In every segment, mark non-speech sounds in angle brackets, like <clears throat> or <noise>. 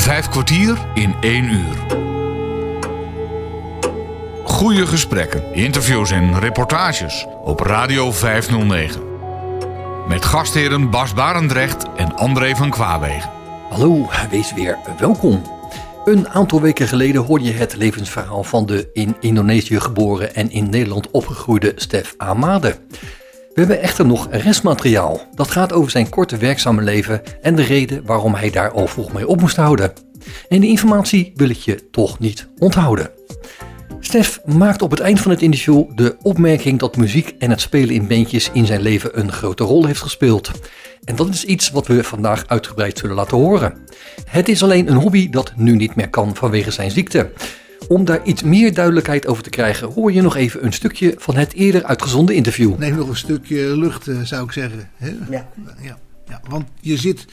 Vijf kwartier in één uur. Goede gesprekken, interviews en reportages op Radio 509. Met gastheren Bas Barendrecht en André van Kwaabegen. Hallo, wees weer welkom. Een aantal weken geleden hoorde je het levensverhaal van de in Indonesië geboren en in Nederland opgegroeide Stef Amade. We hebben echter nog restmateriaal. Dat gaat over zijn korte werkzame leven en de reden waarom hij daar al vroeg mee op moest houden. En die informatie wil ik je toch niet onthouden. Stef maakt op het eind van het interview de opmerking dat muziek en het spelen in bandjes in zijn leven een grote rol heeft gespeeld. En dat is iets wat we vandaag uitgebreid zullen laten horen. Het is alleen een hobby dat nu niet meer kan vanwege zijn ziekte. Om daar iets meer duidelijkheid over te krijgen, hoor je nog even een stukje van het eerder uitgezonden interview. Neem nog een stukje lucht, eh, zou ik zeggen. Hè? Ja. Ja, ja. Want je zit,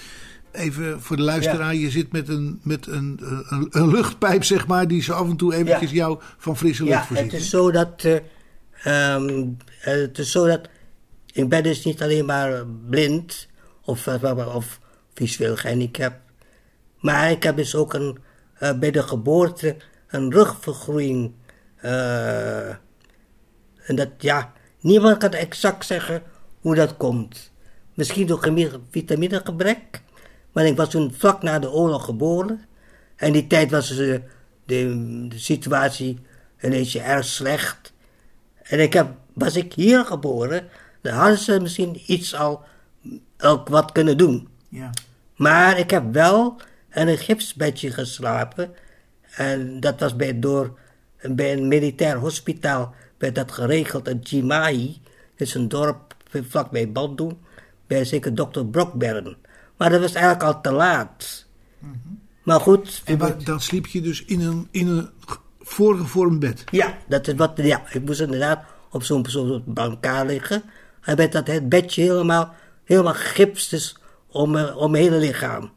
even voor de luisteraar, je zit met, een, met een, een, een luchtpijp, zeg maar, die zo af en toe eventjes jou van frisse lucht Ja, voorziet. het is zo dat. eh, ehm, het is zo dat. Ik ben dus niet alleen maar blind of, eh, of visueel gehandicapt. Maar ik heb dus ook een, eh, bij de geboorte een rugvergroeiing. eh, en dat, ja, niemand kan exact zeggen hoe dat komt. Misschien door vitaminegebrek. Maar ik was toen vlak na de oorlog geboren. En die tijd was eh, de, de situatie ineens erg slecht. En ik heb, was ik hier geboren, dan hadden ze misschien iets al ook wat kunnen doen. Ja. Maar ik heb wel in een gipsbedje geslapen. En dat was bij, door, bij een militair hospitaal werd dat geregeld in. Dat is een dorp vlakbij Bandung. Bij zeker dokter Brockbern. Maar dat was eigenlijk al te laat. Maar goed. En dan sliep je dus in een, in een voorgevormd bed. Ja, dat is wat, ja, ik moest inderdaad op zo'n zo'n brancard liggen. En met dat het bedje helemaal, helemaal gipst dus om, mijn- om mijn hele lichaam.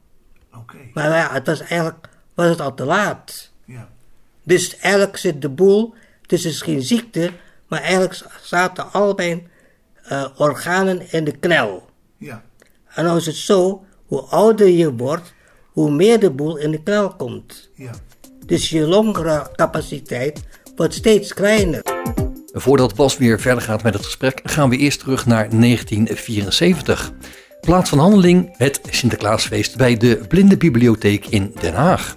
Oké. Maar ja, het was eigenlijk was het al te laat. Dus eigenlijk zit de boel, het is dus geen ziekte, maar eigenlijk zaten al mijn eh, organen in de knel. Ja. En nou is het zo, hoe ouder je wordt, hoe meer de boel in de knel komt. Ja. Dus je longcapaciteit wordt steeds kleiner. Voordat Bas weer verder gaat met het gesprek, gaan we eerst terug naar 1974. Plaats van handeling het Sinterklaasfeest bij de Blindenbibliotheek in Den Haag.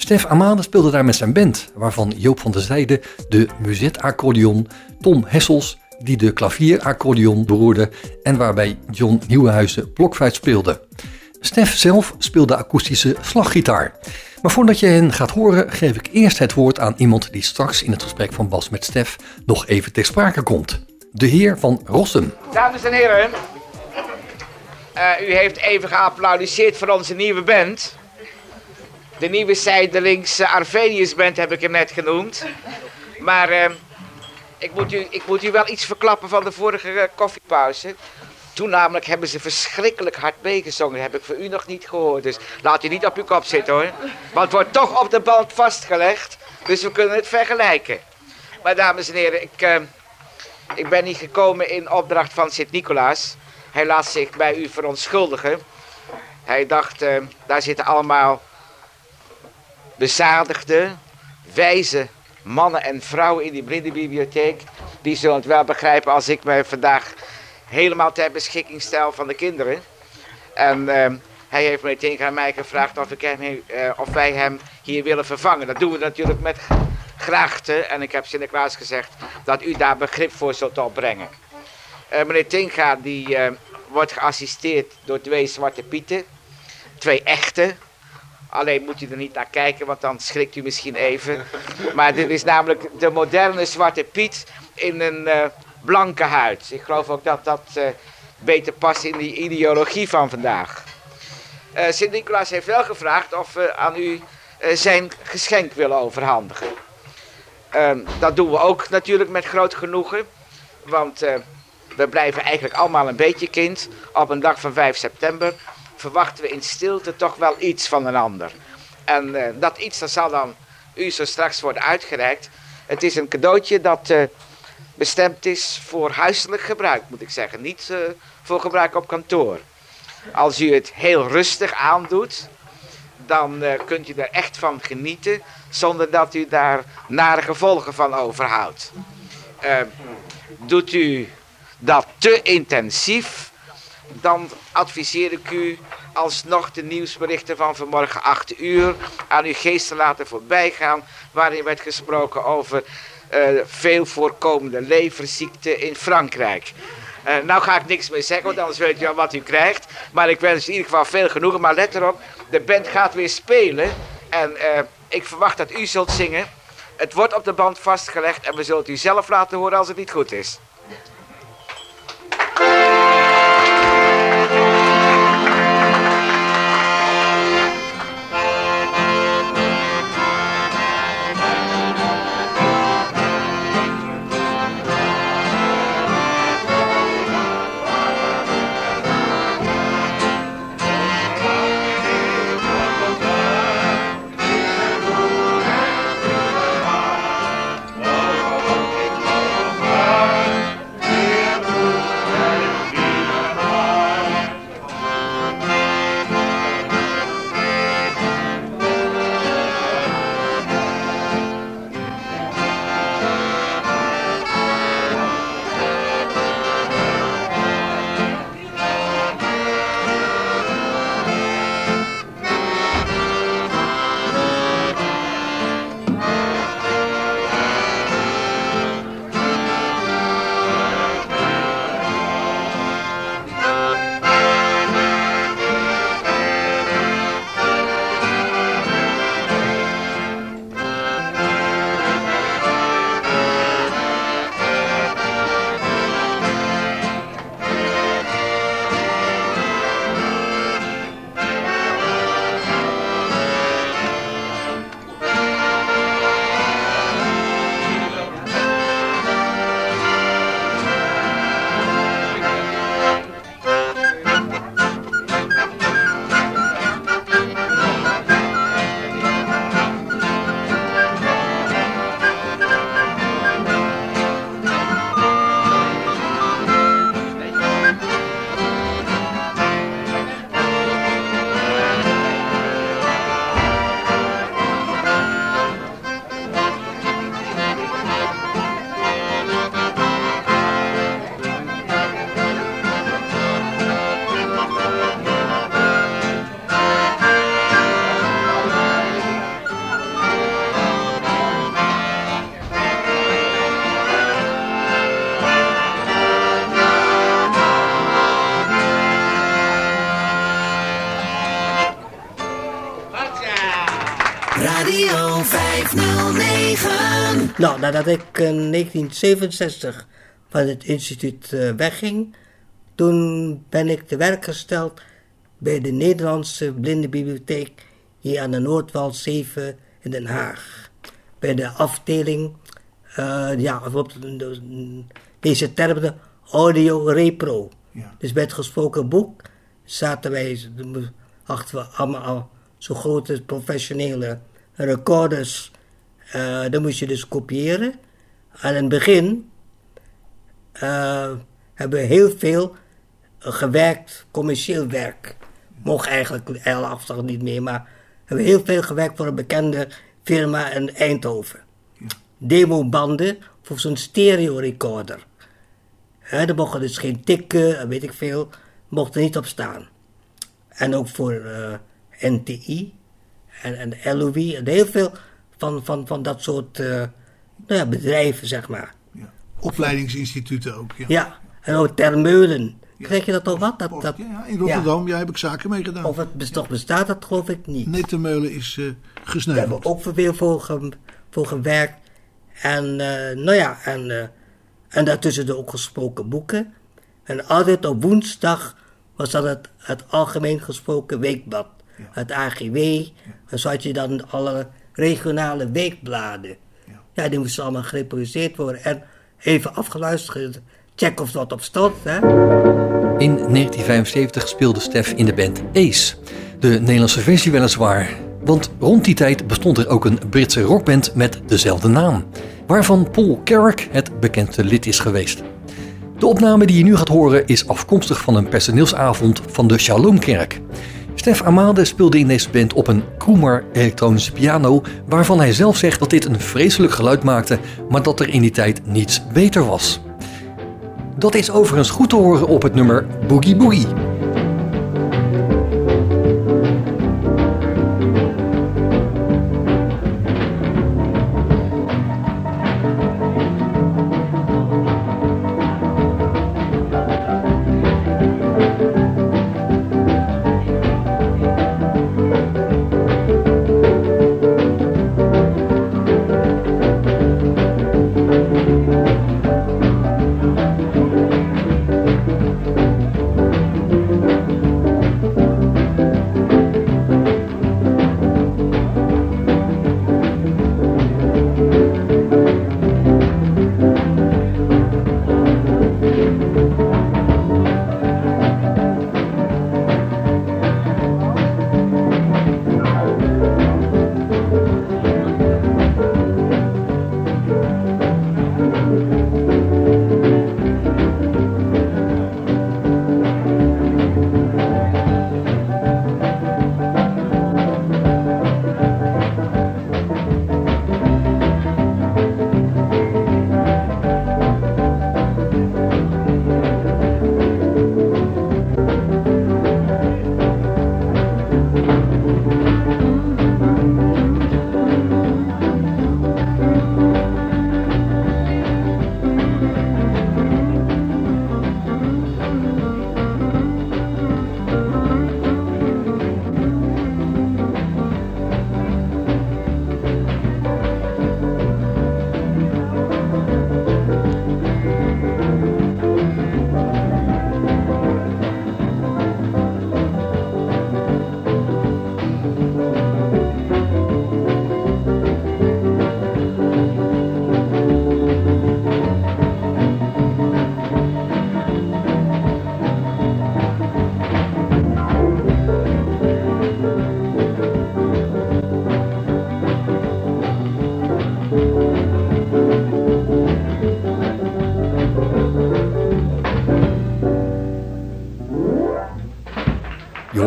Stef Amade speelde daar met zijn band, waarvan Joop van der Zijde de muzetaccordeon, Tom Hessels die de klavieraccordeon beroerde en waarbij John Nieuwenhuizen blokfluit speelde. Stef zelf speelde akoestische slaggitaar. Maar voordat je hen gaat horen, geef ik eerst het woord aan iemand die straks in het gesprek van Bas met Stef nog even ter sprake komt. De heer van Rossum. Dames en heren, eh, u heeft even geapplaudisseerd voor onze nieuwe band. De nieuwe zijdelings uh, Arvenius band heb ik hem net genoemd. Maar eh, ik, moet u, ik moet u wel iets verklappen van de vorige eh, koffiepauze. Toen namelijk hebben ze verschrikkelijk hard meegezongen. Dat heb ik voor u nog niet gehoord. Dus laat u niet op uw kop zitten hoor. Want het wordt toch op de band vastgelegd. Dus we kunnen het vergelijken. Maar dames en heren, ik... eh, ik ben hier gekomen in opdracht van Sint-Nicolaas. Hij laat zich bij u verontschuldigen. Hij dacht, eh, daar zitten allemaal bezadigde, wijze mannen en vrouwen in die blindenbibliotheek. Die zullen het wel begrijpen als ik me vandaag helemaal ter beschikking stel van de kinderen. En eh, hij heeft meteen aan mij gevraagd of, ik hem, eh, of wij hem hier willen vervangen. Dat doen we natuurlijk met graagte. En ik heb Sinterklaas gezegd dat u daar begrip voor zult opbrengen. Eh, meneer Tinga die eh, wordt geassisteerd door twee zwarte pieten. Twee echte. Alleen moet u er niet naar kijken, want dan schrikt u misschien even. Maar dit is namelijk de moderne zwarte piet in een eh, blanke huid. Ik geloof ook dat dat eh, beter past in die ideologie van vandaag. Eh, Sint-Nicolaas heeft wel gevraagd of we aan u zijn geschenk willen overhandigen. Ehm, dat doen we ook natuurlijk met groot genoegen. Want we blijven eigenlijk allemaal een beetje kind. Op een dag van 5 september verwachten we in stilte toch wel iets van een ander. En eh, dat iets dat zal dan u zo straks worden uitgereikt. Het is een cadeautje dat eh, bestemd is voor huiselijk gebruik, moet ik zeggen. Niet eh, voor gebruik op kantoor. Als u het heel rustig aandoet, dan kunt u er echt van genieten zonder dat u daar nare gevolgen van overhoudt. Doet u dat te intensief, dan adviseer ik u alsnog de nieuwsberichten van vanmorgen 8 uur aan uw geest te laten voorbijgaan, waarin werd gesproken over uh, veel voorkomende leverziekten in Frankrijk. Uh, nou ga ik niks meer zeggen, want anders weet u al wat u krijgt. Maar ik wens in ieder geval veel genoegen. Maar let erop, de band gaat weer spelen. En uh, ik verwacht dat u zult zingen. Het wordt op de band vastgelegd en we zullen het u zelf laten horen als het niet goed is. Nadat ik in 1967 van het instituut uh, wegging, toen ben ik te werk gesteld bij de Nederlandse Blindenbibliotheek hier aan de Noordwal 7 in Den Haag. Bij de afdeling, uh, ja, op deze term, de audio repro. Ja. Dus bij het gesproken boek zaten wij, achter we allemaal zo grote professionele recorders uh, dan moest je dus kopiëren. Aan het begin uh, hebben we heel veel gewerkt, commercieel werk. Mocht eigenlijk afstand niet meer, maar hebben heel veel gewerkt voor een bekende firma in Eindhoven. Demobanden voor zo'n stereo recorder. He, er mochten dus geen tikken, weet ik veel, mocht er niet op staan. En ook voor uh, NTI en, en LOE, heel veel van, van, van dat soort uh, nou ja, bedrijven, zeg maar. Ja. Opleidingsinstituten ook. Ja, ja. en ook Termeulen. Krijg je dat al wat? Dat, dat, ja, in Rotterdam ja. heb ik zaken mee gedaan. Of het toch bestaat, dat geloof ik niet. Nee, Termeulen is uh, gesneuveld. Daar hebben we ook veel voor, ge, voor gewerkt. En uh, nou ja, en, uh, en daartussen de ook gesproken boeken. En altijd op woensdag was dat het, het algemeen gesproken weekblad. Het AGW. En zo had je dan alle regionale weekbladen. Ja, ja die moesten allemaal gereproduceerd worden. En even afgeluisterd, check of dat op stond. Hè? In 1975 speelde Stef in de band Ace. De Nederlandse versie weliswaar. Want rond die tijd bestond er ook een Britse rockband met dezelfde naam. Waarvan Paul Carrack het bekendste lid is geweest. De opname die je nu gaat horen is afkomstig van een personeelsavond van de Shalomkerk. Stef Amade speelde in deze band op een Kroemer elektronische piano, waarvan hij zelf zegt dat dit een vreselijk geluid maakte, maar dat er in die tijd niets beter was. Dat is overigens goed te horen op het nummer Boogie Boogie.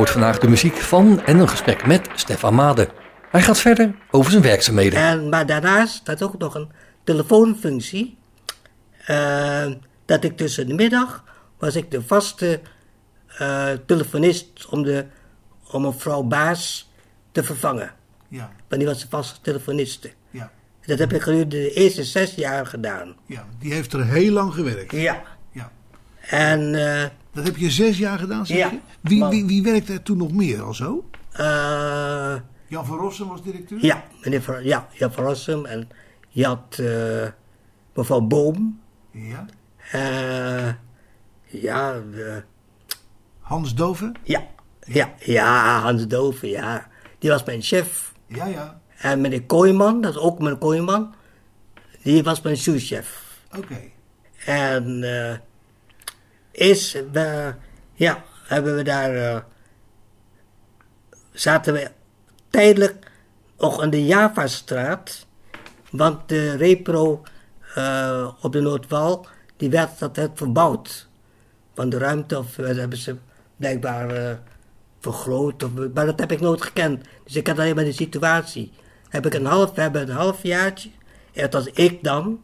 Vandaag de muziek van en een gesprek met Stefan Made. Hij gaat verder over zijn werkzaamheden. En, maar daarnaast staat ook nog een telefoonfunctie. Uh, dat ik tussen de middag was ik de vaste uh, telefonist om, de, om mevrouw Baas te vervangen. Ja. Want die was de vaste telefoniste. Ja. Dat heb ik gedurende de eerste zes jaar gedaan. Ja, die heeft er heel lang gewerkt. Ja. En uh, dat heb je zes jaar gedaan, zeg je? Wie, wie, wie werkte er toen nog meer al zo? Uh, Jan van Rossum was directeur? Ja, meneer van, ja, Jan van Rossum. En je had uh, mevrouw Boom. Ja. Ja. Hans Doven? Ja, ja, ja, Hans Doven, ja. Die was mijn chef. Ja, ja. En meneer Kooijman, dat is ook meneer Kooijman. Die was mijn souschef. Oké. En... Is, we, ja, hebben we daar, uh, zaten we tijdelijk nog in de Javastraat, want de repro uh, op de Noordwal, die werd altijd verbouwd. Van de ruimte, of uh, hebben ze blijkbaar vergroot, of, maar dat heb ik nooit gekend. Dus ik had alleen maar de situatie. Heb ik een half, we hebben een halfjaartje, en dat was ik dan,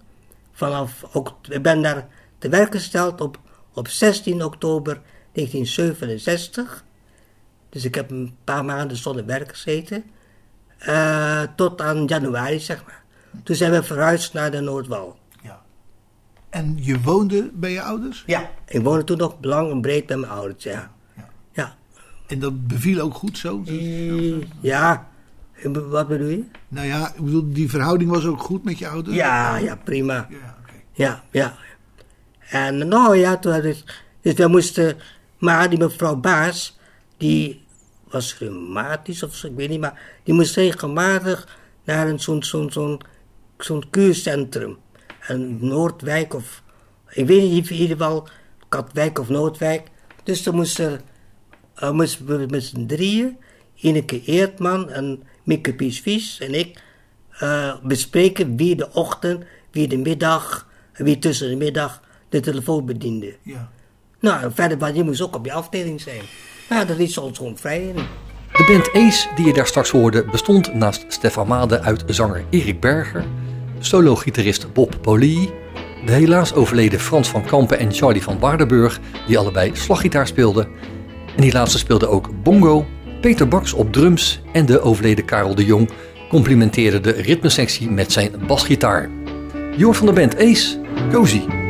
vanaf, ook, ik ben daar te werk gesteld op op 16 oktober 1967. Dus ik heb een paar maanden zonder werk gezeten. Uh, tot aan januari, zeg maar. Toen zijn we verhuisd naar de Noordwal. Ja. En je woonde bij je ouders? Ja, ik woonde toen nog lang en breed bij mijn ouders, ja. ja. ja. En dat beviel ook goed zo? Ja, wat bedoel je? Nou ja, ik bedoel, die verhouding was ook goed met je ouders? Ja, ja, prima. Ja, okay. ja, ja, en nou ja, toen dus, dus we moesten, maar die mevrouw Baas, die was reumatisch of zo, ik weet niet, maar die moest regelmatig naar een zo'n zo'n zo'n zo'n kuurcentrum. Een Noordwijk of, ik weet niet, in ieder geval Katwijk of Noordwijk. Dus dan moesten, uh, moesten we met z'n drieën, Ineke Eertman en Mieke Piesvies en ik, uh, bespreken wie de ochtend, wie de middag, wie tussen de middag de telefoon bediende. Ja. Nou, verder, want je moest ook op je afdeling zijn. Ja, dat is ons gewoon vrij in. De band Ace, die je daar straks hoorde, bestond naast Stefan Made uit zanger Erik Berger, solo-gitarist Bob Poli, de helaas overleden Frans van Kampen en Charlie van Waardenburg, die allebei slaggitaar speelden. En die laatste speelde ook bongo, Peter Baks op drums en de overleden Karel de Jong complimenteerde de ritmesectie met zijn basgitaar. Jor van de band Ace, Cozy.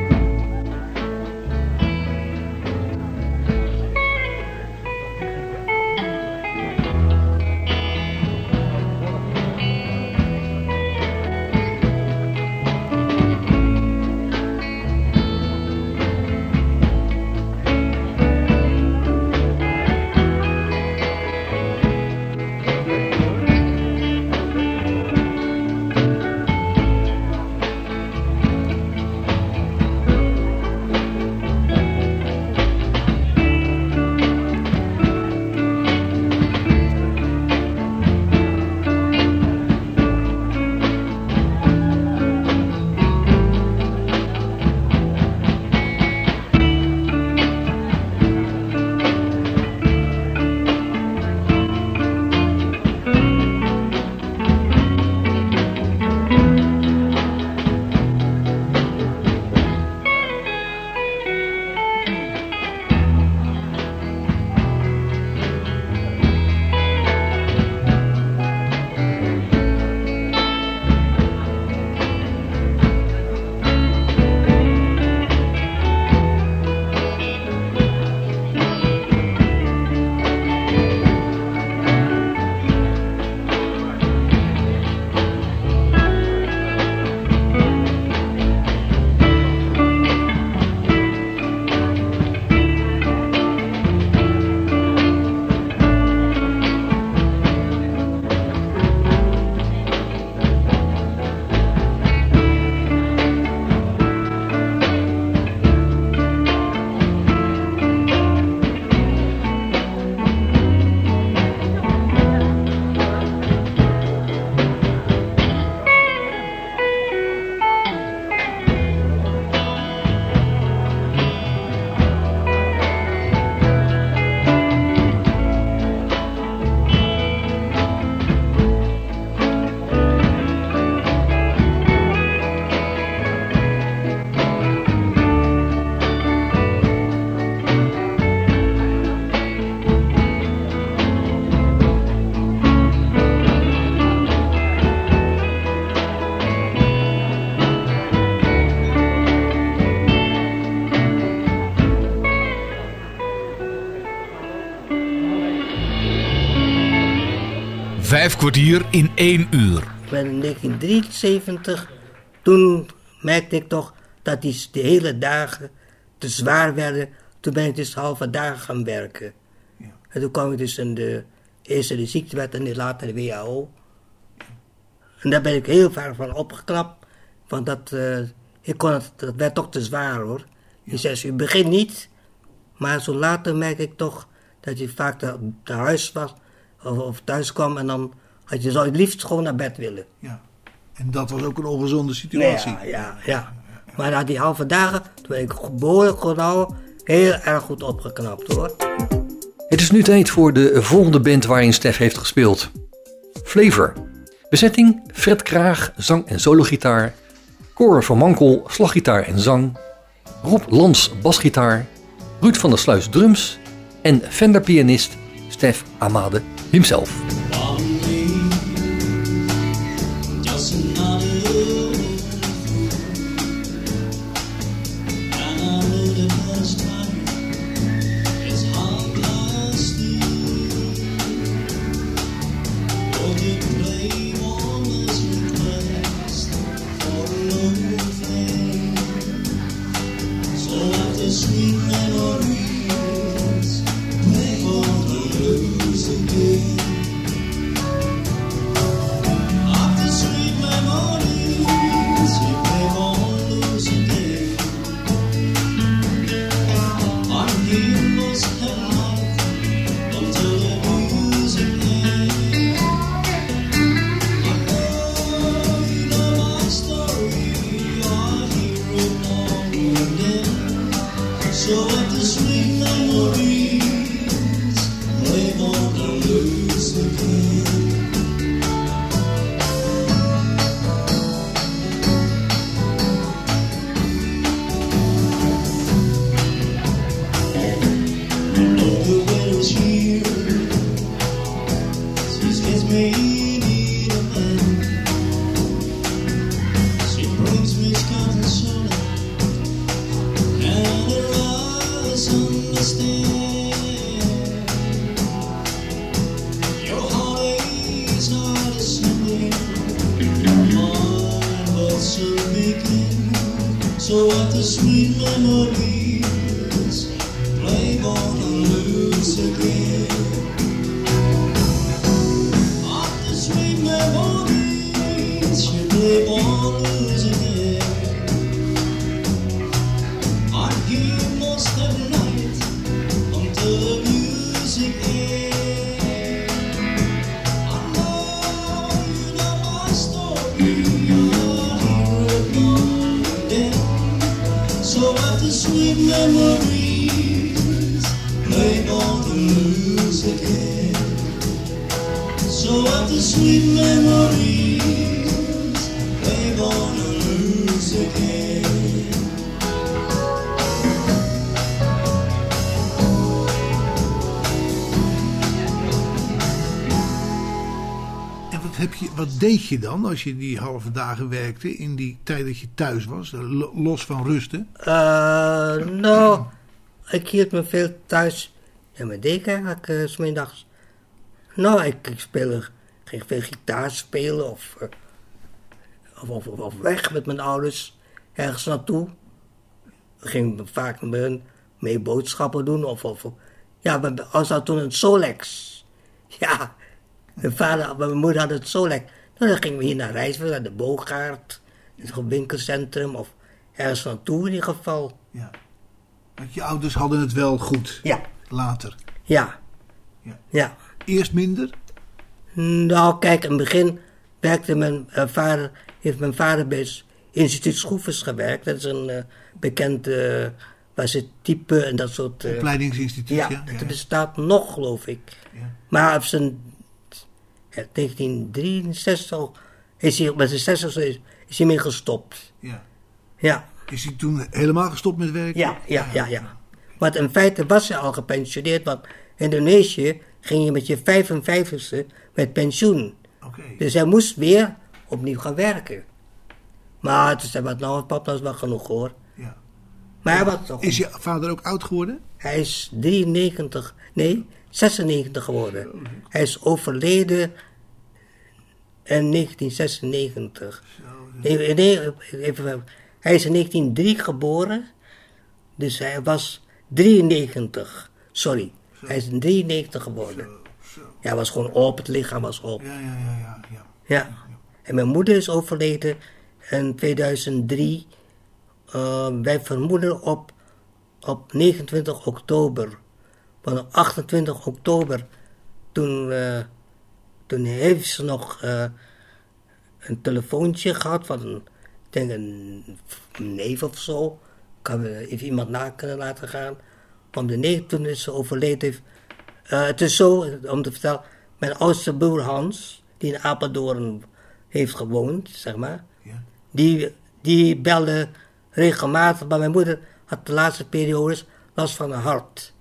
Vijf kwartier in één uur. In 1973, toen merkte ik toch dat die, de hele dagen te zwaar werden. Toen ben ik dus halve dagen gaan werken. Ja. En toen kwam ik dus in de eerste de ziektewet en later de WHO. En daar ben ik heel vaak van opgeklapt. Want dat, uh, ik kon het, dat werd toch te zwaar hoor. Je zegt, u begint niet. Maar zo later merk ik toch dat je vaak te huis was of, of thuis kwam en dan had je zou het liefst gewoon naar bed willen. Ja. En dat was ook een ongezonde situatie. ja, ja, ja. Maar na die halve dagen, toen ben ik behoorlijk gewoon heel erg goed opgeknapt hoor. Het is nu tijd voor de volgende band waarin Stef heeft gespeeld. Flavor. Bezetting Fred Kraag, zang en sologitaar. Cor van Mankel, slaggitaar en zang. Rob Lans, basgitaar. Ruud van der Sluis, drums. En Fender-pianist Stef Amade himself. Je dan als je die halve dagen werkte in die tijd dat je thuis was, los van rusten? Uh, nou, ik hield me veel thuis. Ja, mijn deed ik eigenlijk uh, smiddags. Nou, ik, ik ging veel gitaar spelen eh, of, of, of, weg met mijn ouders ergens naartoe. Ik ging vaak mee, mee boodschappen doen of, of ja, als dat toen een Solex. Ja, mijn vader, mijn moeder had het Solex. Nou, dan gingen we hier naar Rijswijk, naar de Boogaard, het winkelcentrum of ergens naartoe in ieder geval. Ja. Want je ouders hadden het wel goed. Ja. Later. Ja. Ja. ja. Eerst minder? Nou, kijk, in het begin werkte mijn uh, vader, heeft mijn vader bij het instituut Schroefers gewerkt. Dat is een uh, bekend, uh, waar ze type en dat soort... Opleidingsinstituut, ja. ja. Het bestaat nog, geloof ik. Ja. Maar op zijn 1963 is hij met zijn 60 is, is hij mee gestopt. Ja. Ja. Is hij toen helemaal gestopt met werken? Ja, ja, ja, ja. Want in feite was hij al gepensioneerd, want in Indonesië ging je met je 55ste met pensioen. Oké. Dus hij moest weer opnieuw gaan werken. Maar toen zei wat nou, papa, is wel genoeg hoor. Ja. Maar hij was toch... Is je vader ook oud geworden? Hij is 93, nee, 96 geworden. Hij is overleden in 1996. Nee, nee, even, hij is in 1903 geboren, dus hij was 93. Sorry, hij is in 93 geboren. Ja, hij was gewoon op, het lichaam was op. Ja, ja, ja. ja, ja. ja. En mijn moeder is overleden in 2003. Uh, wij vermoeden op, op 29 oktober van 28 oktober, toen, uh, toen heeft ze nog uh, een telefoontje gehad van een, denk een neef of zo. Kan we even iemand na kunnen laten gaan. Om de neef toen is ze overleden heeft. Uh, het is zo, om te vertellen, mijn oudste broer Hans, die in Apeldoorn heeft gewoond, zeg maar. Ja. Die, die belde regelmatig, maar mijn moeder had de laatste periodes last van haar hart.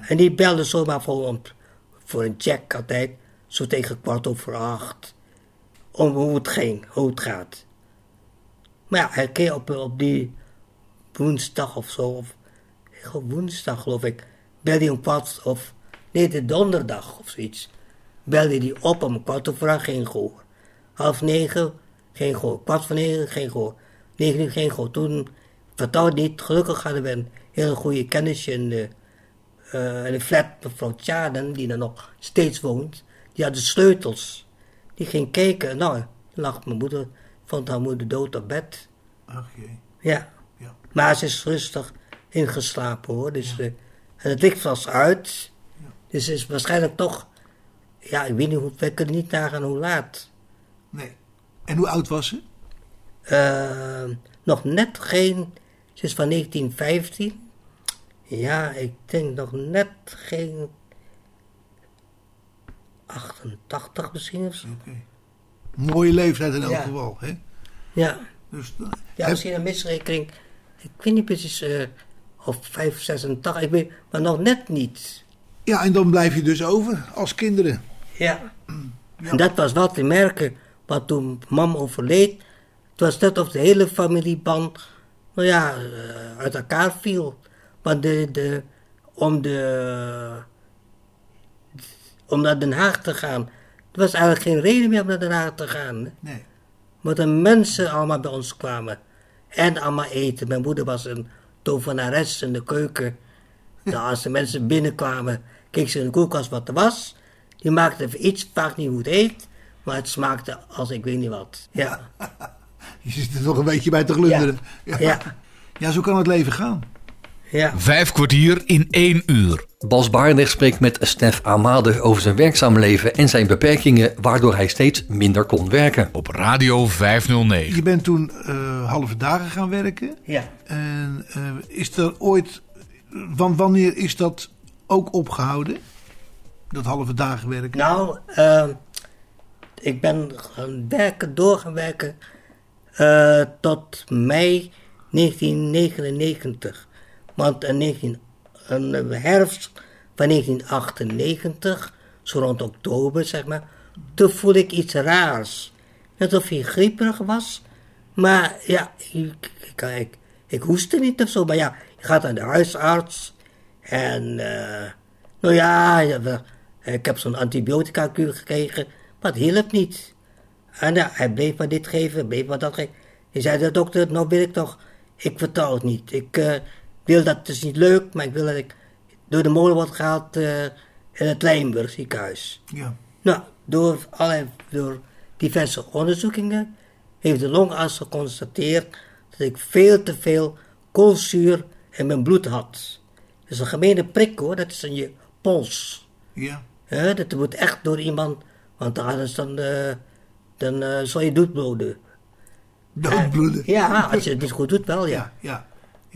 En die belde zomaar voor, voor een check altijd, zo tegen kwart over acht. Om hoe het ging, hoe het gaat. Maar ja, hij keer op, op die woensdag of zo, of woensdag geloof ik, belde hij om kwart of, nee, de donderdag of zoiets. Belde hij op om kwart over acht, geen gehoor. Half negen, geen gehoor. Kwart van negen, geen gehoor. Negen uur, geen gehoor. Toen, vertrouwd niet, gelukkig hadden we een hele goede kennisje in de uh, een flat, mevrouw Tjaden, die er nog steeds woont, had de sleutels. Die ging kijken, nou, lag mijn moeder, vond haar moeder dood op bed. Ach jee. Ja. ja. Maar ze is rustig ingeslapen hoor, dus, ja. uh, en het licht was uit. Ja. Dus ze is waarschijnlijk toch, ja, ik weet niet hoe, wij kunnen niet nagaan hoe laat. Nee. En hoe oud was ze? Uh, nog net geen, ze is van 1915. Ja, ik denk nog net geen 88 misschien of zo. Okay. Mooie leeftijd in elk ja. geval, hè? Ja. Dus, ja, misschien een misrekening. Ik weet niet precies uh, of 5, 86, ik weet, maar nog net niet. Ja, en dan blijf je dus over als kinderen. <clears throat> Ja. En dat was wel te merken, want toen mam overleed, het was net of de hele familieband, nou ja, eh, uit elkaar viel. Want de, de, om, de, om naar Den Haag te gaan, er was eigenlijk geen reden meer om naar Den Haag te gaan. hè. Nee. De mensen allemaal bij ons kwamen. En allemaal eten. Mijn moeder was een tovenares in de keuken. Nou, als de mensen <laughs> binnenkwamen, keek ze in de koelkast wat er was. Die maakte even iets, vaak niet hoe het heet. Maar het smaakte als ik weet niet wat. Ja, <laughs> Je zit er nog een beetje bij te glunderen. Ja. ja, Ja, zo kan het leven gaan. Ja. Vijf kwartier in één uur. Bas Barendrecht spreekt met Stef Amade over zijn werkzaam leven en zijn beperkingen, waardoor hij steeds minder kon werken. Op Radio 509. Je bent toen eh, halve dagen gaan werken. ja. En eh, is er ooit... Van wanneer is dat ook opgehouden? Dat halve dagen werken? Nou, ehm, ik ben gaan werken, door gaan werken eh, tot mei 1999. Want in 19, in de herfst van 1998, zo rond oktober zeg maar, toen voelde ik iets raars. Net of je grieperig was. Maar ja, ik, ik, ik, hoestte niet of zo. Maar ja, je gaat naar de huisarts. En eh, nou ja, ik heb zo'n antibiotica-kuur gekregen. Maar het hielp niet. En ja, hij bleef maar dit geven, bleef maar dat geven. Hij zei, de dokter, nou wil ik toch, ik vertrouw het niet. Ik eh, wil dat, het is niet leuk, maar ik wil dat ik door de molen word gehaald eh, in het Lijnburg ziekenhuis. Ja. Nou, door, allerlei, door diverse onderzoekingen heeft de longarts geconstateerd dat ik veel te veel koolzuur in mijn bloed had. Dat is een gemene prik hoor, dat is in je pols. Ja. Dat moet echt door iemand, want anders dan, eh, dan eh, zal je doodbloeden. Doodbloeden. Ja, als je het niet goed doet wel, ja. Ja, ja.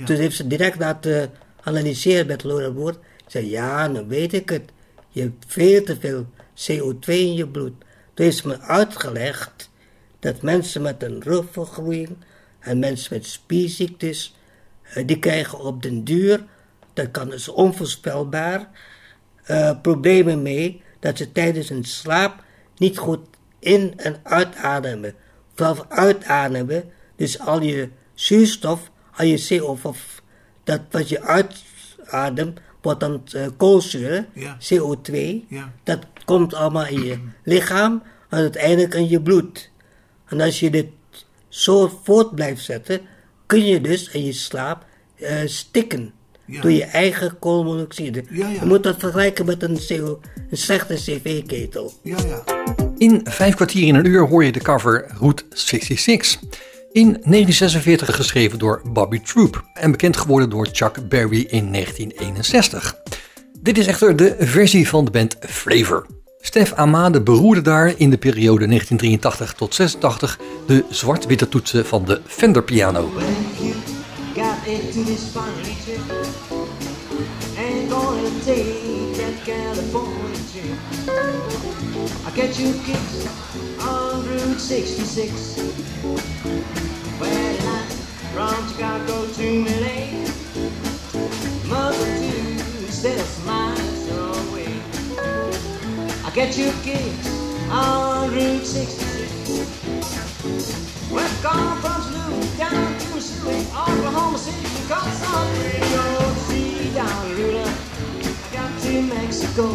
Toen heeft ze direct laten analyseren met Laura Boert. Ze zei, ja, dan weet ik het. Je hebt veel te veel CO2 in je bloed. Toen heeft me uitgelegd dat mensen met een rugvergroeiing en mensen met spierziektes, eh, die krijgen op den duur, dat kan dus onvoorspelbaar, eh, problemen mee dat ze tijdens hun slaap niet goed in- en uitademen. Vooral uitademen, dus al je zuurstof, al je CO, of dat wat je uitademt, wordt dan eh, koolzuur, Ja. CO2. Ja. Dat komt allemaal in je lichaam en uiteindelijk in je bloed. En als je dit zo voort blijft zetten, kun je dus in je slaap eh, stikken. Ja. Door je eigen koolmonoxide. Ja, ja. Je moet dat vergelijken met een, CO, een slechte cv-ketel. Ja, ja. In vijf kwartier in een uur hoor je de cover Route 66. In 1946 geschreven door Bobby Troop en bekend geworden door Chuck Berry in 1961. Dit is echter de versie van de band Flavor. Stef Amade beroerde daar in de periode 1983 tot 86 de zwart-witte toetsen van de Fender piano. I get you kicks on Route 66. Line from Chicago to. Mother away. I get you kicks on Route 66. We're gone from Louis down to Missouri, Oklahoma City, because on Radio C down route. I got to Mexico,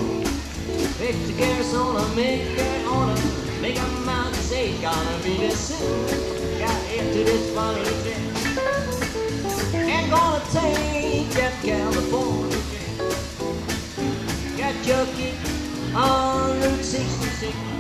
pick the Arizona, make it on gonna be this soon. Got into this funny trip, ain't gonna take that California trip. Got your kick on Route 66.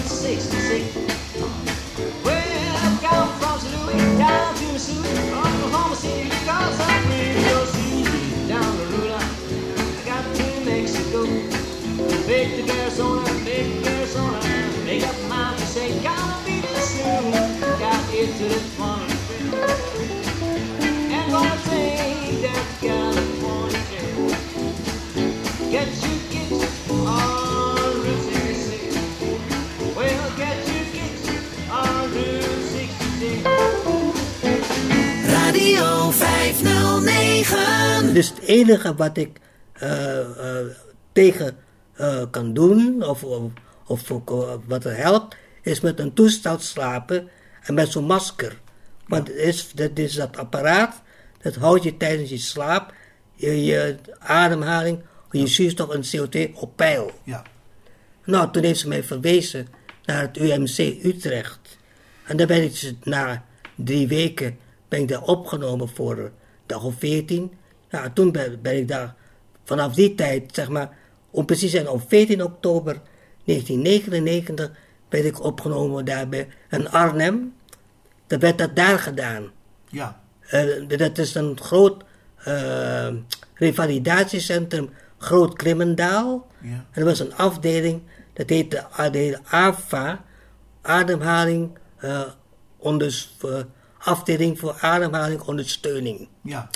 1966. Well, I've gone from St. Louis down to Missouri. Radio 509. Dus het enige wat ik eh, eh, tegen eh, kan doen, of, of, of wat er helpt, is met een toestel slapen en met zo'n masker. Want het is, dat is dat apparaat, dat houdt je tijdens je slaap, je, je ademhaling, je zuurstof en CO2 op peil. Ja. Nou, toen heeft ze mij verwezen naar het UMC Utrecht. En daar ben ik dus na drie weken ben ik daar opgenomen voor een dag of veertien. Nou, toen ben, ben ik daar vanaf die tijd, zeg maar, om precies te zijn, op 14 oktober 1999 ben ik opgenomen daar bij in Arnhem. Dat werd dat daar gedaan. Ja. Eh, dat is een groot eh, revalidatiecentrum, Groot Klimmendaal. Ja. En er was een afdeling, dat heette, heette AFA, Ademhaling, onders, eh, afdeling voor ademhaling ondersteuning. Ja.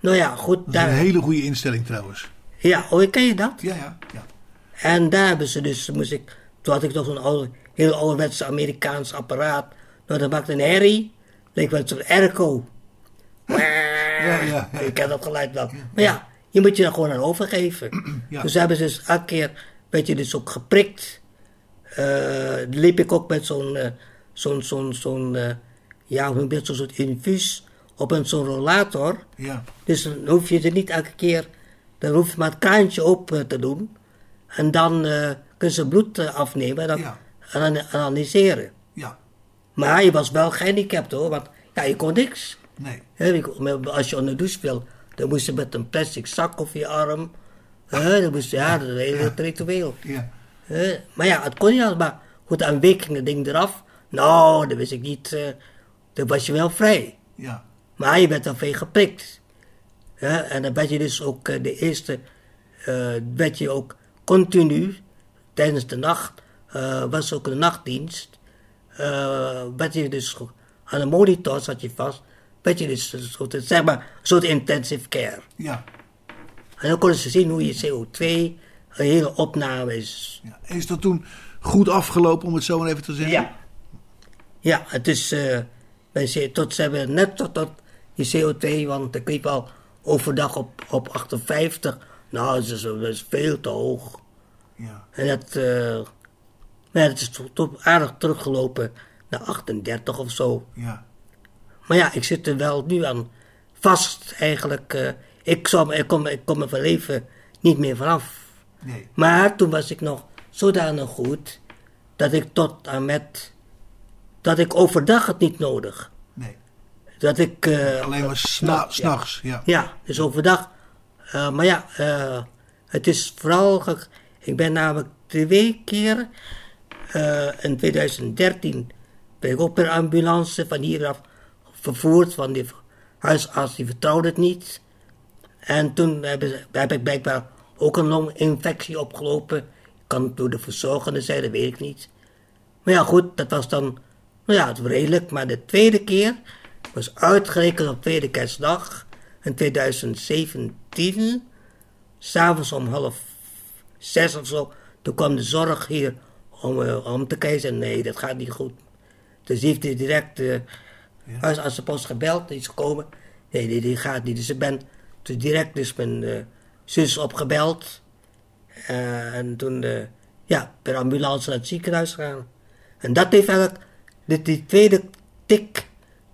Nou ja, goed, Dat is daar, een hele goede instelling trouwens. ja, oh, ken je dat? Ja, ja. ja. En daar hebben ze dus, moest ik, toen had ik toch zo'n oude, heel ouderwetse Amerikaans apparaat. Nou, dat maakte een herrie. Leek wel zo'n airco. ja, ja. <laughs> Ik ken dat geluid wel. Maar ja, je moet je daar gewoon aan overgeven. <clears throat> Ja. Dus hebben ze dus elke keer, werd je dus ook geprikt. Eh, liep ik ook met zo'n, eh, zo'n, zo'n, zo'n, eh, ja, dat, zo'n soort infuus op een zo'n rollator. Ja. Dus dan hoef je er niet elke keer, dan hoef je maar het kraantje open te doen. En dan eh kunnen ze bloed eh, afnemen en dan Ja. analyseren. Ja. Maar je was wel gehandicapt hoor, want ja, je kon niks. Nee. Als je onder de douche viel, dan moest je met een plastic zak over je arm. Hè, dan moest je, ja, dat is een hele ritueel. Ja. Maar ja, het kon niet alles. Maar goed, aan week ging het ding eraf. Nou, dat wist ik niet. eh, dan was je wel vrij. Ja. Maar je werd dan veel geprikt. Ja, en dan werd je dus ook eh, de eerste, eh werd je ook continu, tijdens de nacht, eh, was ook een nachtdienst, eh werd je dus aan een monitor zat je vast, werd je dus een soort, zeg maar, een soort intensive care. Ja. En dan konden ze zien hoe je CO2, een hele opname is. ja. Is dat toen goed afgelopen, om het zo maar even te zeggen? Ja. Ja, het is, wij tot, ze hebben net tot, tot je CO2, want ik liep al overdag op, op 58. Nou, dat is, dat is veel te hoog. Ja. En dat, maar ja, het is toch aardig teruggelopen naar 38 of zo. Ja. Maar ja, ik zit er wel nu aan vast eigenlijk. eh, ik, zou, ik, kom, ik kom er van leven niet meer vanaf. Nee. Maar toen was ik nog zodanig goed dat ik tot aan met. Dat ik overdag het niet nodig. Nee. Dat ik. eh, Alleen maar s'nachts, sna- s'nachts. Ja. Ja, dus overdag. Eh, maar ja, eh, het is vooral. Ik ben namelijk twee keer. in 2013 ben ik ook per ambulance van hieraf vervoerd. Want die huisarts die vertrouwde het niet. En toen hebben ze, heb ik blijkbaar ook een longinfectie opgelopen. Kan het door de verzorgende zijn, dat weet ik niet. Maar ja, goed, dat was dan, nou ja, het was redelijk. Maar de tweede keer was uitgerekend op tweede kerstdag in 2017. S'avonds om half zes of zo. Toen kwam de zorg hier om, eh, om te kijken. Nee, dat gaat niet goed. Dus die heeft hij direct de huisartsenpost gebeld. Die is gekomen. Nee, die, die gaat niet. Dus ik ben dus direct dus mijn, eh, zus opgebeld. En toen ja, per ambulance naar het ziekenhuis gegaan. En dat heeft eigenlijk, die, die tweede tik,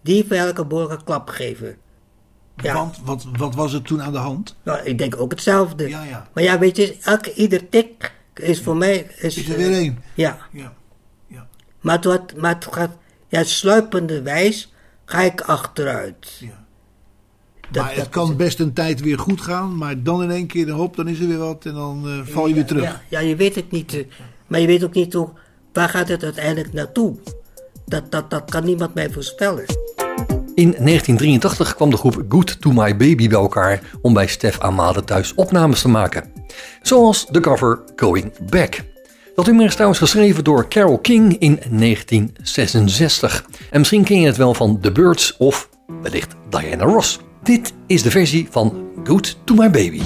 die heeft eigenlijk een behoorlijke klap gegeven. Ja. Want wat, wat was er toen aan de hand? Nou, ik denk ook hetzelfde. Ja, ja. Maar ja, weet je, elke, ieder tik is voor mij... Is, Is er weer één? Ja. Ja. ja. Maar het, wordt, maar het gaat, ja, sluipende wijs ga ik achteruit. ja. Dat- maar het kan best een tijd weer goed gaan, maar dan in één keer hop, dan is er weer wat en dan eh, val je weer terug. Ja, ja, je weet het niet. eh, Maar je weet ook niet hoe, waar gaat het uiteindelijk naartoe. Dat, kan niemand mij voorspellen. In 1983 kwam de groep Good to My Baby bij elkaar om bij Stef Amade thuis opnames te maken. Zoals de cover Going Back. Dat nummer is trouwens geschreven door Carole King in 1966. En misschien ken je het wel van The Birds of wellicht Diana Ross. Dit is de versie van Good to My Baby.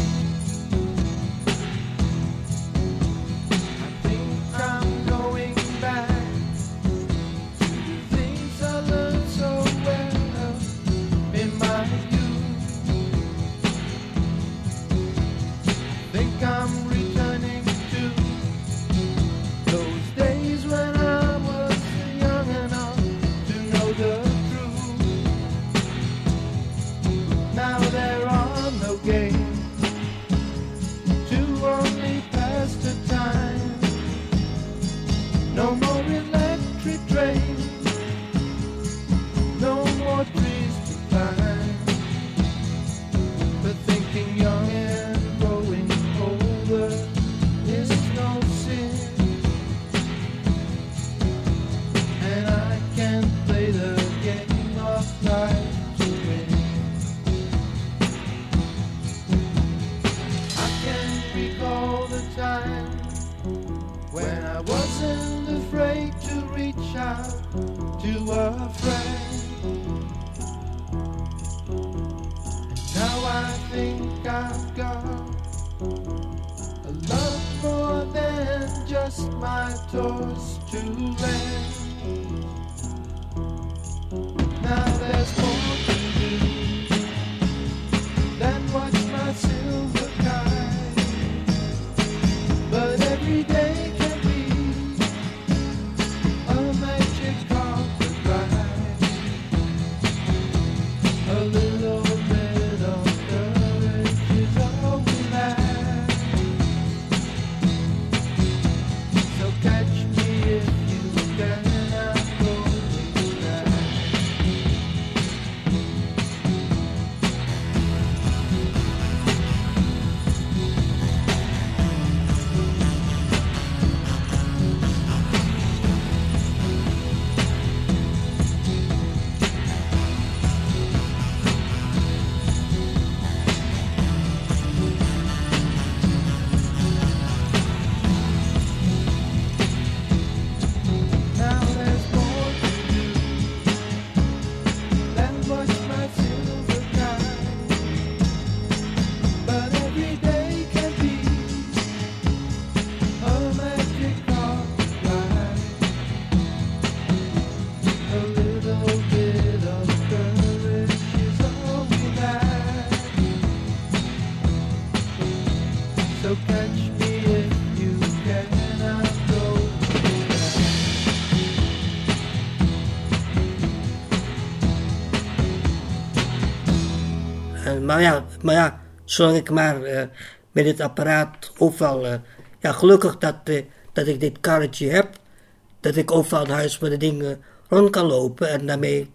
En, maar, ja, maar ja, zolang ik maar eh, met dit apparaat overal... eh, ja, gelukkig dat, eh, dat ik dit karretje heb. Dat ik overal in huis met de dingen rond kan lopen. En daarmee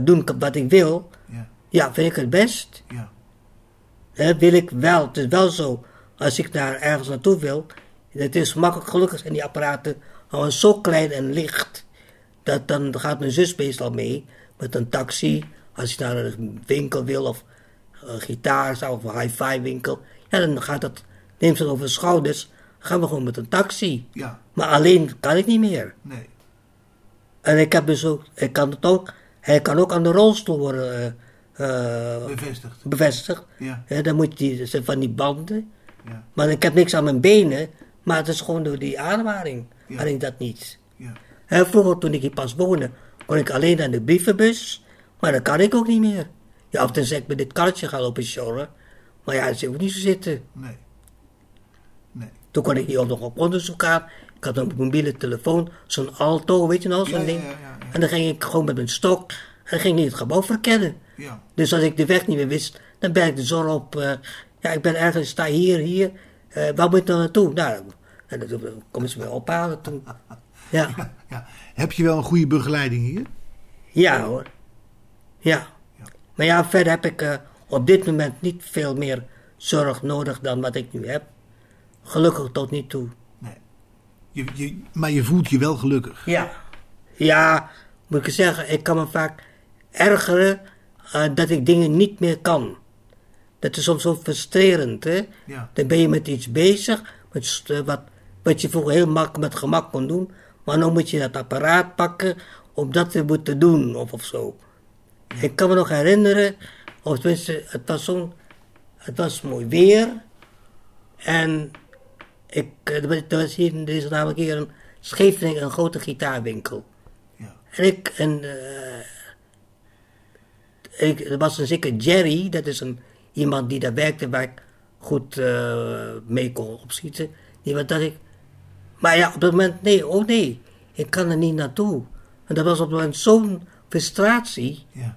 doen wat ik wil. Ja. Ja, vind ik het best. Ja. Wil ik wel. Het is wel zo, als ik daar ergens naartoe wil, het is makkelijk. Gelukkig zijn die apparaten gewoon zo klein en licht, dat dan gaat mijn zus meestal mee met een taxi. Als je naar een winkel wil of gitaar of een hi-fi winkel, ja, dan gaat dat, neemt ze het over de schouders, gaan we gewoon met een taxi. Ja. Maar alleen kan ik niet meer. Nee. En ik heb dus ook, ik kan het ook, hij kan ook aan de rolstoel worden eh, eh, Bevestigd. bevestigd. Ja. Ja, dan moet je die, van die banden. Ja. Maar ik heb niks aan mijn benen, maar het is gewoon door die ademhaling. Ja. Ik dat niet. Ja. Vroeger, toen ik hier pas woonde, kon ik alleen aan de brievenbus, maar dat kan ik ook niet meer. Ja, of tenzij ik met dit karretje ga lopen sjorren. Maar ja, ze hoeft niet zo zitten. Nee. Nee. Toen kon ik hier ook nog op onderzoek gaan. Ik had een mobiele telefoon, zo'n Alto, weet je nog, zo'n Ja, ding. ja, ja, ja. En dan ging ik gewoon met mijn stok, en dan ging ik het gebouw verkennen. Ja. Dus als ik de weg niet meer wist, dan ben ik de zon op. eh, ja, ik ben ergens, sta hier, hier. eh, waar moet ik dan naartoe? Nou, en dan komen ze me ophalen toen. <laughs> Ja, ja. Heb je wel een goede begeleiding hier? ja hoor. Ja. Maar ja, verder heb ik eh, op dit moment niet veel meer zorg nodig dan wat ik nu heb. Gelukkig tot nu toe. Je, je, maar je voelt je wel gelukkig. Ja. Ja, moet ik zeggen, ik kan me vaak ergeren eh, dat ik dingen niet meer kan. Dat is soms zo frustrerend, hè? Ja. Dan ben je met iets bezig, met, eh, wat, wat je vroeger heel makkelijk met gemak kon doen. Maar nu moet je dat apparaat pakken om dat te moeten doen, of, of zo. Ik kan me nog herinneren, of tenminste, het was zo'n, het was mooi weer. En ik, eh, er was- er hier, er is namelijk hier een Scheveningen een grote gitaarwinkel. En ik, en, eh, ik, er was een zeker Jerry, dat is een, iemand die daar werkte waar ik goed eh, mee kon opschieten. Die wat dat ik, maar ja, op dat moment, nee, oh nee, ik kan er niet naartoe. En dat was op dat moment zo'n frustratie. Ja.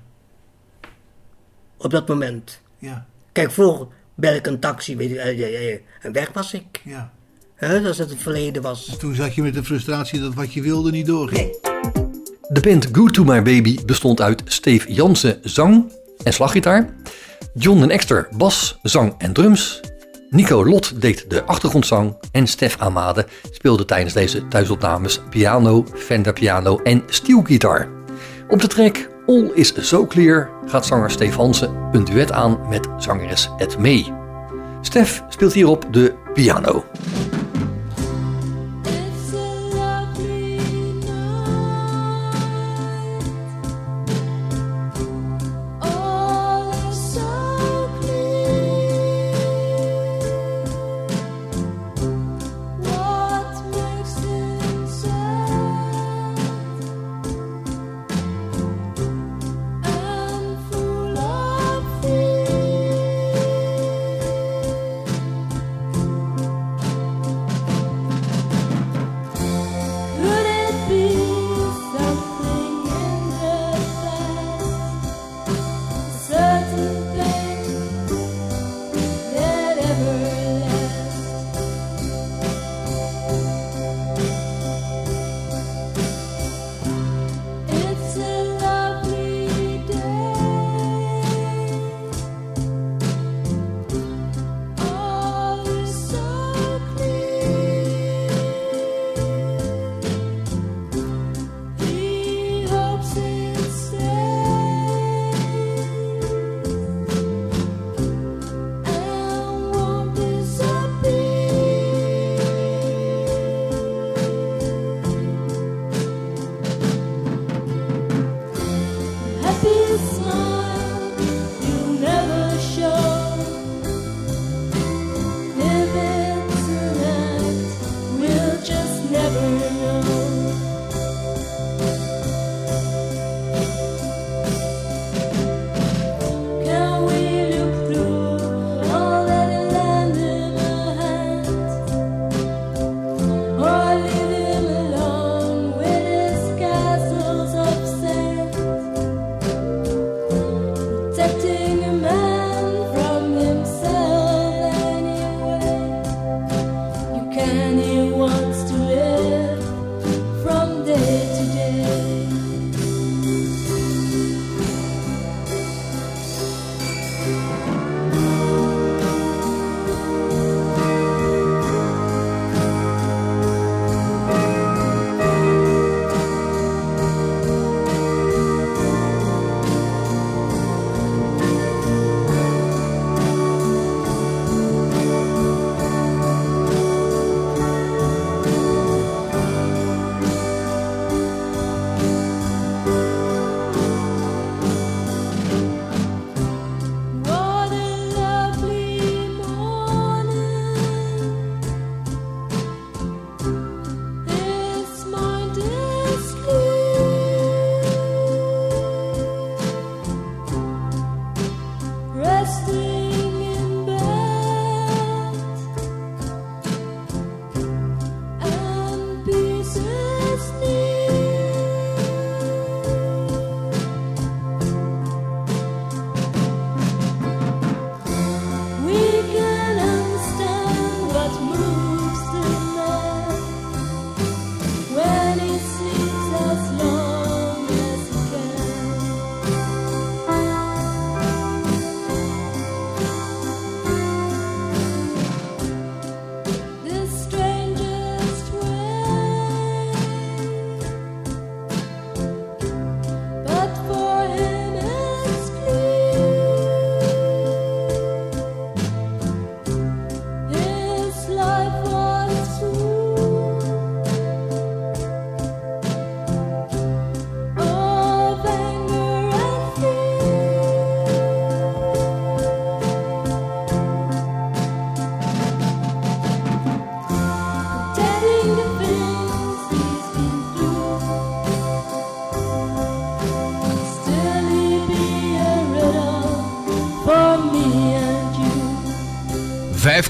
Op dat moment. Ja. Kijk, vroeger bel ik een taxi, weet je, eh, en weg was ik. Ja. Hè, als het het verleden was. Toen zat je met de frustratie dat wat je wilde niet doorging. De band Good To My Baby bestond uit Steve Jansen zang en slaggitaar, John en Exter bas, zang en drums, Nico Lot deed de achtergrondzang en Stef Amade speelde tijdens deze thuisopnames piano, Fender piano en steelgitaar. Op de track All Is So Clear gaat zanger Steve Hansen een duet aan met zangeres Ed May. Stef speelt hierop de piano. this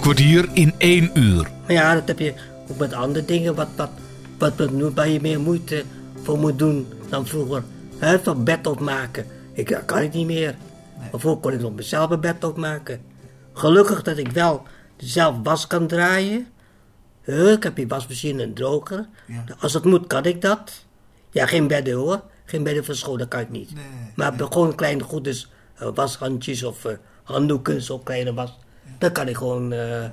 kwartier in één uur. Maar ja, dat heb je ook met andere dingen wat, wat, wat, wat nu waar je meer moeite voor moet doen dan vroeger. Hè, van bed opmaken. Ik, dat kan ik niet meer. Maar vroeger kon ik nog mezelf een bed opmaken. Gelukkig dat ik wel zelf was kan draaien. Ik heb die wasmachine en droger. Als het moet, kan ik dat. Ja, geen bedden hoor. Geen bedden voor school, dat kan ik niet. maar gewoon kleine goed, dus eh, washandjes of eh, handdoeken, zo kleine was. Dat kan ik gewoon, eh, eh,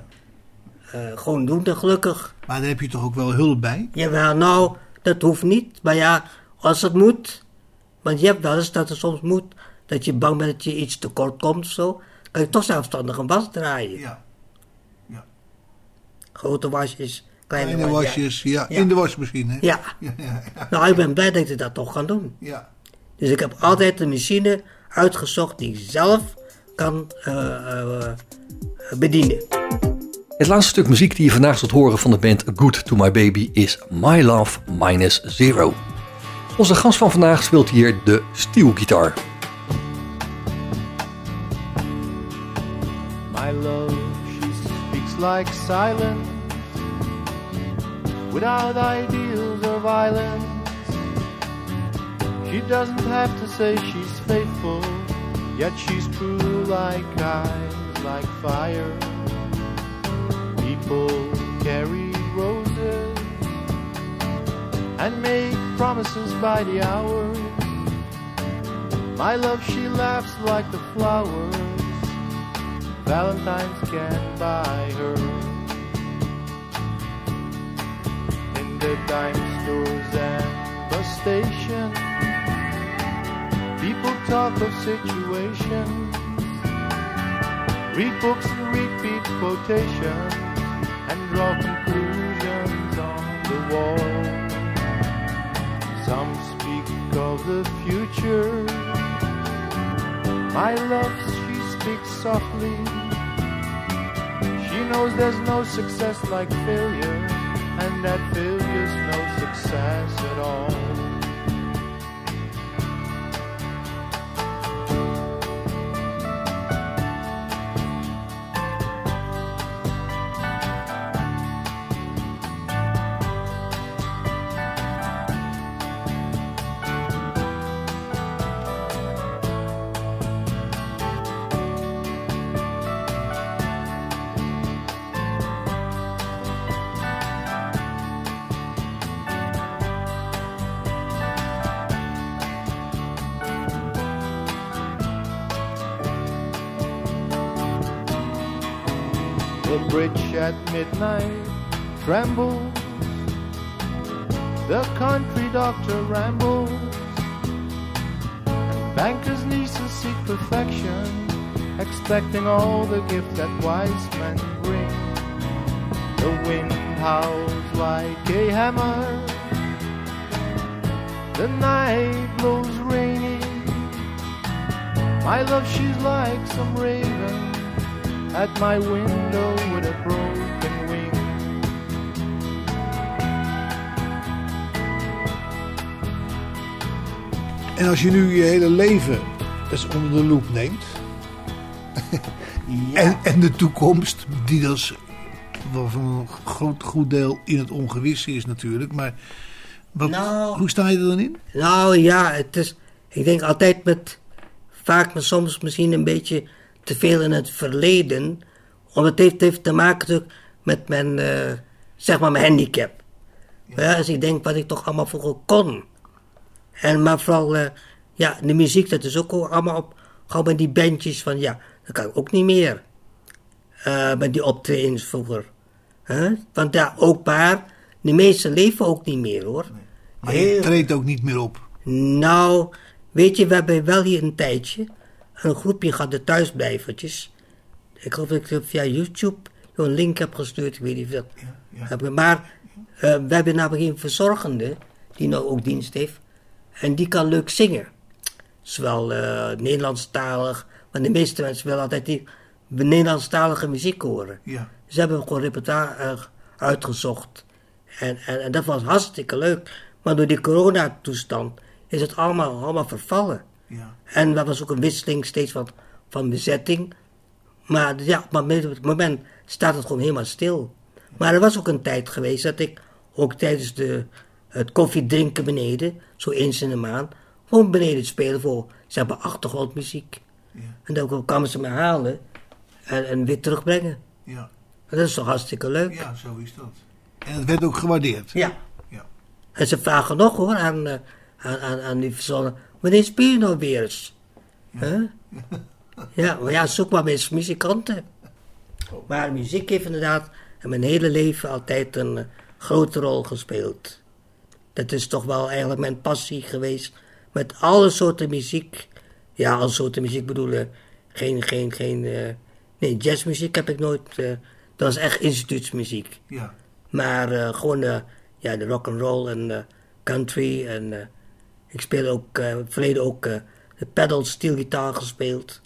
gewoon doen, dan gelukkig. Maar daar heb je toch ook wel hulp bij? Jawel, nou, dat hoeft niet. Maar ja, als het moet. Want je hebt wel eens dat het soms moet. Dat je bang bent dat je iets tekort komt of zo. Kan je toch zelfstandig een was draaien. Ja. Grote wasjes, kleine, Kleine was- wasjes, ja, Ja. in de wasmachine. Ja. <laughs> Ja, ja, ja. Nou, ik ben blij dat ik dat toch kan doen. Ja. Dus ik heb altijd een machine uitgezocht die ik zelf kan eh, bedienen. Het laatste stuk muziek die je vandaag zult horen van de band Good to My Baby is My Love Minus Zero. Onze gast van vandaag speelt hier de steelgitaar. My love, she speaks like silence, without ideals or violence. She doesn't have to say she's faithful, yet she's true like ice, like fire. People carry roses and make promises by the hour. My love, she laughs like the flowers. Valentine's can buy her. In the dime stores and bus station, people talk of situations. Read books and repeat quotations and draw conclusions on the wall. Some speak of the future. My love, she speaks softly. She knows there's no success like failure, and that failure's no success at all. Bridge at midnight trembles. The country doctor rambles. Bankers' nieces seek perfection, expecting all the gifts that wise men bring. The wind howls like a hammer. The night blows rainy. My love, she's like some raven at my window with a broken wing. En als je nu je hele leven eens onder de loep neemt. <laughs> en, en de toekomst, die dus wel van een groot goed deel in het ongewisse is natuurlijk. Maar wat, Nou. hoe sta je er dan in? Nou ja, het is, ik denk altijd met, vaak maar soms misschien een beetje te veel in het verleden. Omdat het heeft, heeft te maken met mijn, eh, zeg maar mijn handicap. Ja. als ik denk wat ik toch allemaal vroeger kon. En maar vooral, eh, ja, de muziek, dat is ook al allemaal op, gewoon met die bandjes van, ja, dat kan ik ook niet meer. Eh, met die optredens vroeger. Want ja, ook maar, de meesten leven ook niet meer hoor. Maar je treedt ook niet meer op. nou, weet je, we hebben wel hier een tijdje een groepje gehad, de thuisblijvertjes. Ik geloof dat ik via YouTube een link heb gestuurd, ik weet niet veel. Ik- Maar eh, we hebben namelijk een verzorgende, die nou ook dienst heeft. En die kan leuk zingen. Zowel eh Nederlandstalig, maar de meeste mensen willen altijd die Nederlandstalige muziek horen. Ja. Ze hebben gewoon repertoire eh, uitgezocht. En, en, en dat was hartstikke leuk. Maar door die coronatoestand is het allemaal, allemaal vervallen. Ja. En dat was ook een wisseling steeds van, van bezetting. Maar ja, op het moment staat het gewoon helemaal stil. Maar er was ook een tijd geweest dat ik ook tijdens de, het koffiedrinken beneden, zo eens in de maand, gewoon beneden spelen voor, zeg maar, achtergrondmuziek. Ja. En dan kwamen ze me halen en, en weer terugbrengen. Ja. En dat is toch hartstikke leuk? ja, zo is dat. En het werd ook gewaardeerd. Ja. Ja. En ze vragen nog hoor aan, eh, aan, aan, aan die verzonnen, wanneer speel je nou weer eens? Huh? Ja, maar ja, zoek maar eens muzikanten. Maar muziek heeft inderdaad in mijn hele leven altijd een eh, grote rol gespeeld. Dat is toch wel eigenlijk mijn passie geweest. Met alle soorten muziek. Ja, alle soorten muziek bedoelen. Geen, geen, geen. eh, nee, jazzmuziek heb ik nooit. eh, dat was echt instituutsmuziek. Ja. Maar eh, gewoon ja, de rock and roll en country. En ik speel ook het verleden ook eh, de pedal steel gitaar gespeeld.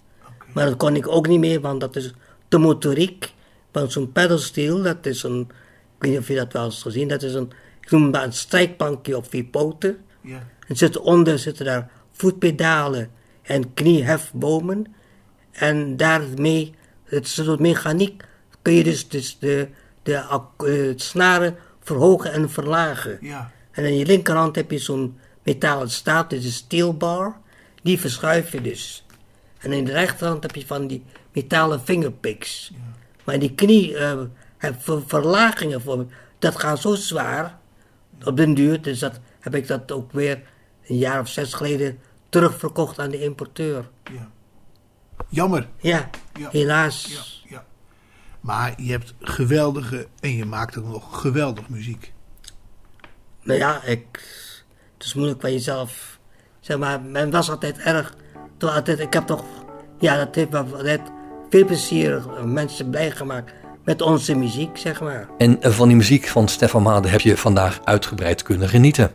Maar dat kon ik ook niet meer, want dat is de motoriek. Want zo'n pedal steel, dat is een, ik weet niet of je dat wel eens gezien, dat is een, ik noem dat een strijkbankje op vier poten. Ja. En zitten onder zitten daar voetpedalen en kniehefbomen. En daarmee, het is een soort mechaniek, kun je dus, dus de, de ak- eh, het snaren verhogen en verlagen. Ja. En aan je linkerhand heb je zo'n metalen staaf, dit is een steel bar. Die verschuif je dus. En in de rechterhand heb je van die metalen fingerpicks. Maar die knie, ver- verlagingen voor dat gaat zo zwaar op den duur. Dus dat heb ik dat ook weer een jaar of zes geleden terugverkocht aan de importeur. ja. Jammer. Ja, Ja. helaas. Ja, ja. Maar je hebt geweldige, en je maakt ook nog geweldig muziek. Nou ja, ik, het is moeilijk van jezelf. Zeg maar, men was altijd erg. Toch altijd, ik heb toch, ja, dat heeft me altijd veel plezier mensen blij gemaakt met onze muziek, zeg maar. En van die muziek van Stefan Made heb je vandaag uitgebreid kunnen genieten.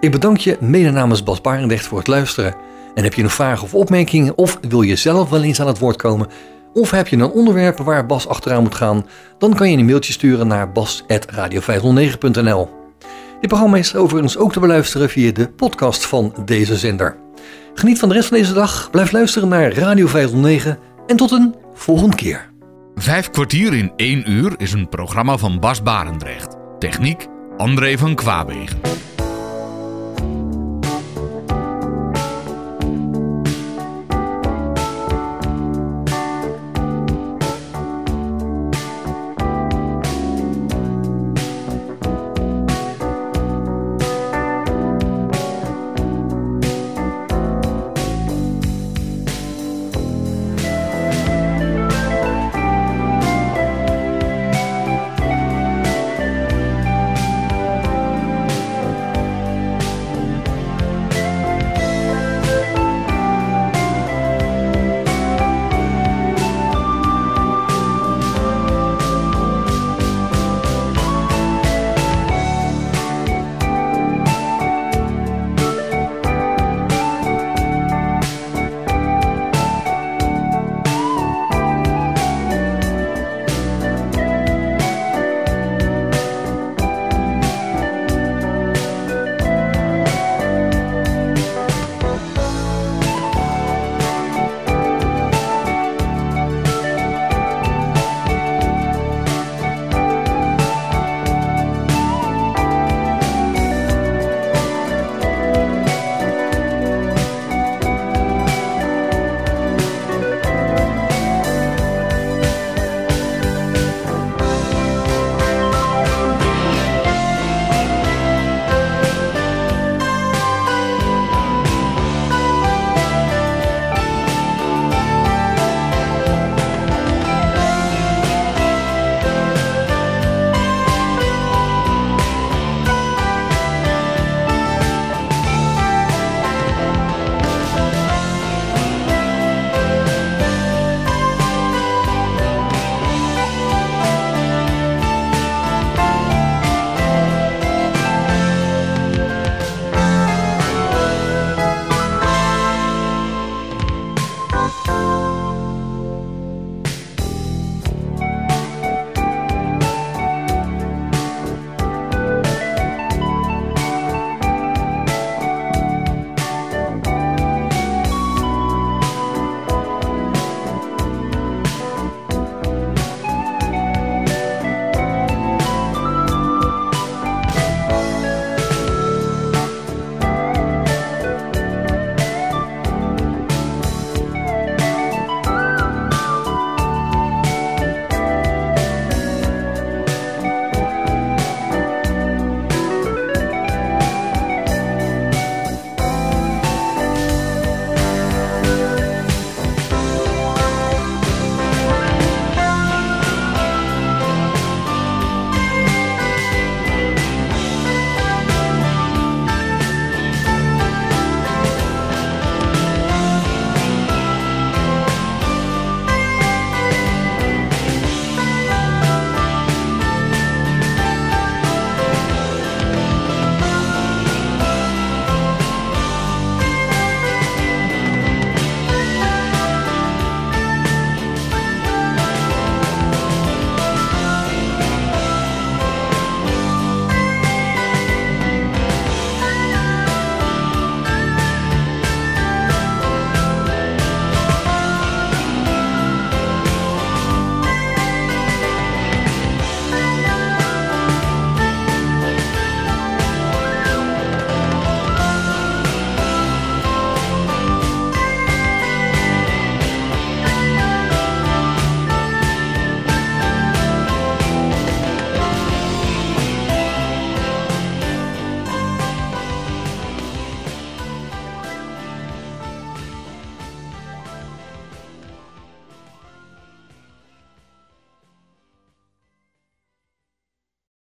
Ik bedank je mede namens Bas Barendrecht voor het luisteren. En heb je nog vragen of opmerkingen of wil je zelf wel eens aan het woord komen... of heb je een onderwerp waar Bas achteraan moet gaan... dan kan je een mailtje sturen naar bas.radio509.nl Dit programma is overigens ook te beluisteren via de podcast van deze zender. Geniet van de rest van deze dag, blijf luisteren naar Radio 509 en tot een volgende keer. Vijf kwartier in één uur is een programma van Bas Barendrecht. Techniek André van Kwaabegen.